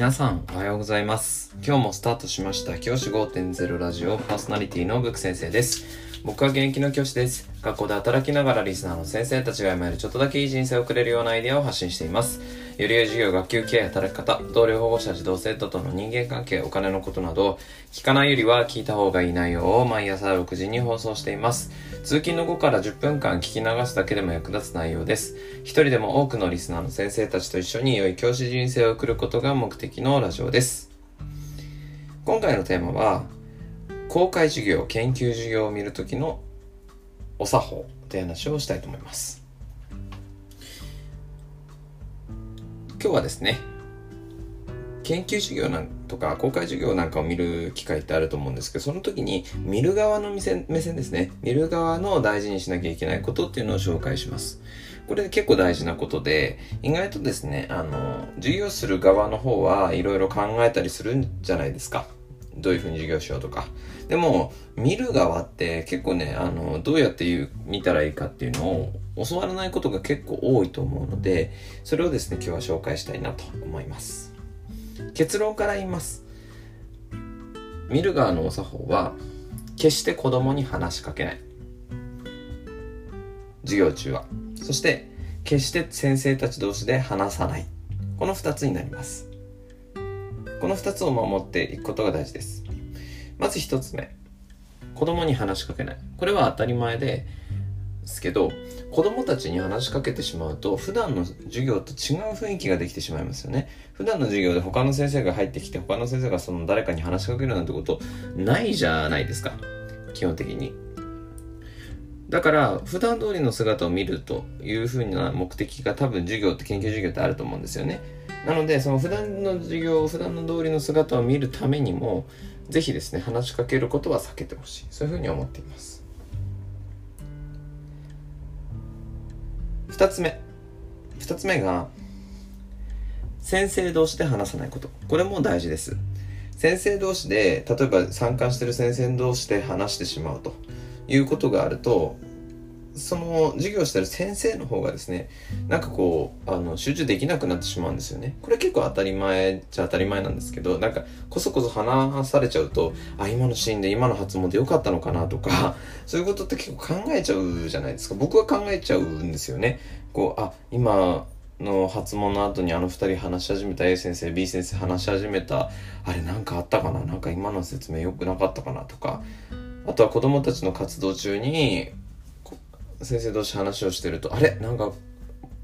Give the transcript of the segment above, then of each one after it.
皆さんおはようございます。今日もスタートしました。教師5.0ラジオパーソナリティのブック先生です。僕は現役の教師です。学校で働きながらリスナーの先生たちが今よりちょっとだけいい人生を送れるようなアイデアを発信しています。より良い授業学級経営働き方同僚保護者児童生徒との人間関係お金のことなど聞かないよりは聞いた方がいい内容を毎朝6時に放送しています。通勤の後から10分間聞き流すだけでも役立つ内容です。一人でも多くのリスナーの先生たちと一緒に良い教師人生を送ることが目的のラジオです。今回のテーマは公開授業研究授業を見るときのお作法という話をしたいと思います。今日はですね研究授業なんとか公開授業なんかを見る機会ってあると思うんですけどその時に見る側の目線目線ですね。見る側の大事にしなきゃいけないことっていうのを紹介します。これ結構大事なことで意外とですねあの授業する側の方はいろいろ考えたりするんじゃないですか。どういうふうに授業しようとか。でも、見る側って結構ね、あの、どうやって言う、見たらいいかっていうのを教わらないことが結構多いと思うので、それをですね、今日は紹介したいなと思います。結論から言います。見る側のお作法は、決して子供に話しかけない。授業中は。そして、決して先生たち同士で話さない。この二つになります。この2つを守っていくことが大事です。まず1つ目。子供に話しかけない。これは当たり前ですけど、子供たちに話しかけてしまうと、普段の授業と違う雰囲気ができてしまいますよね。普段の授業で他の先生が入ってきて、他の先生がその誰かに話しかけるなんてことないじゃないですか。基本的に。だから、普段通りの姿を見るというふうな目的が多分授業って研究授業ってあると思うんですよね。なので、その普段の授業、普段の通りの姿を見るためにも、ぜひですね、話しかけることは避けてほしい。そういうふうに思っています。二つ目。二つ目が、先生同士で話さないこと。これも大事です。先生同士で、例えば参観してる先生同士で話してしまうということがあると、その授業してる先生の方がですねなんかこうあの集中できなくなってしまうんですよね。これ結構当たり前じゃ当たり前なんですけどなんかこそこそ話されちゃうとあ今のシーンで今の発問でよかったのかなとか そういうことって結構考えちゃうじゃないですか。僕は考えちゃうんですよね。こうあ今の発問の後にあの2人話し始めた A 先生 B 先生話し始めたあれなんかあったかな？なんか今の説明良くなかったかな？とか。あとは子供たちの活動中に先生同士話をしてると、あれ？なんか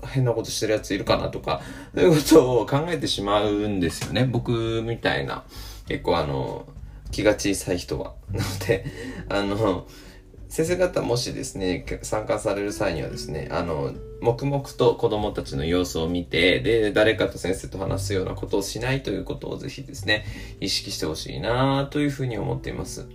変なことしてるやついるかなとか、そういうことを考えてしまうんですよね。僕みたいな、結構あの、気が小さい人は。なので、あの、先生方もしですね、参加される際にはですね、あの、黙々と子供たちの様子を見て、で、誰かと先生と話すようなことをしないということをぜひですね、意識してほしいなというふうに思っています。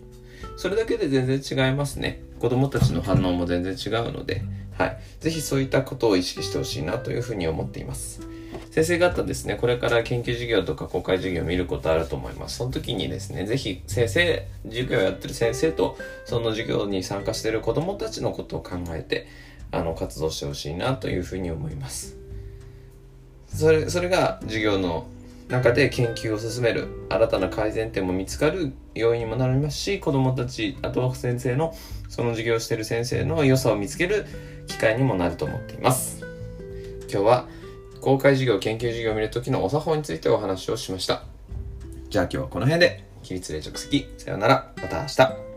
それだけで全然違いますね。子供たちの反応も全然違うので、はい。ぜひそういったことを意識してほしいなというふうに思っています。先生方ですね、これから研究授業とか公開授業を見ることあると思います。その時にですね、ぜひ先生、授業をやってる先生と、その授業に参加してる子供たちのことを考えて、あの、活動してほしいなというふうに思います。それ、それが授業の中で研究を進める新たな改善点も見つかる要因にもなりますし子どもたちあとは先生のその授業をしている先生の良さを見つける機会にもなると思っています。今日は公開授業研究授業を見るときのお作法についてお話をしました。じゃあ今日はこの辺で起立例着席。さようなら。また明日。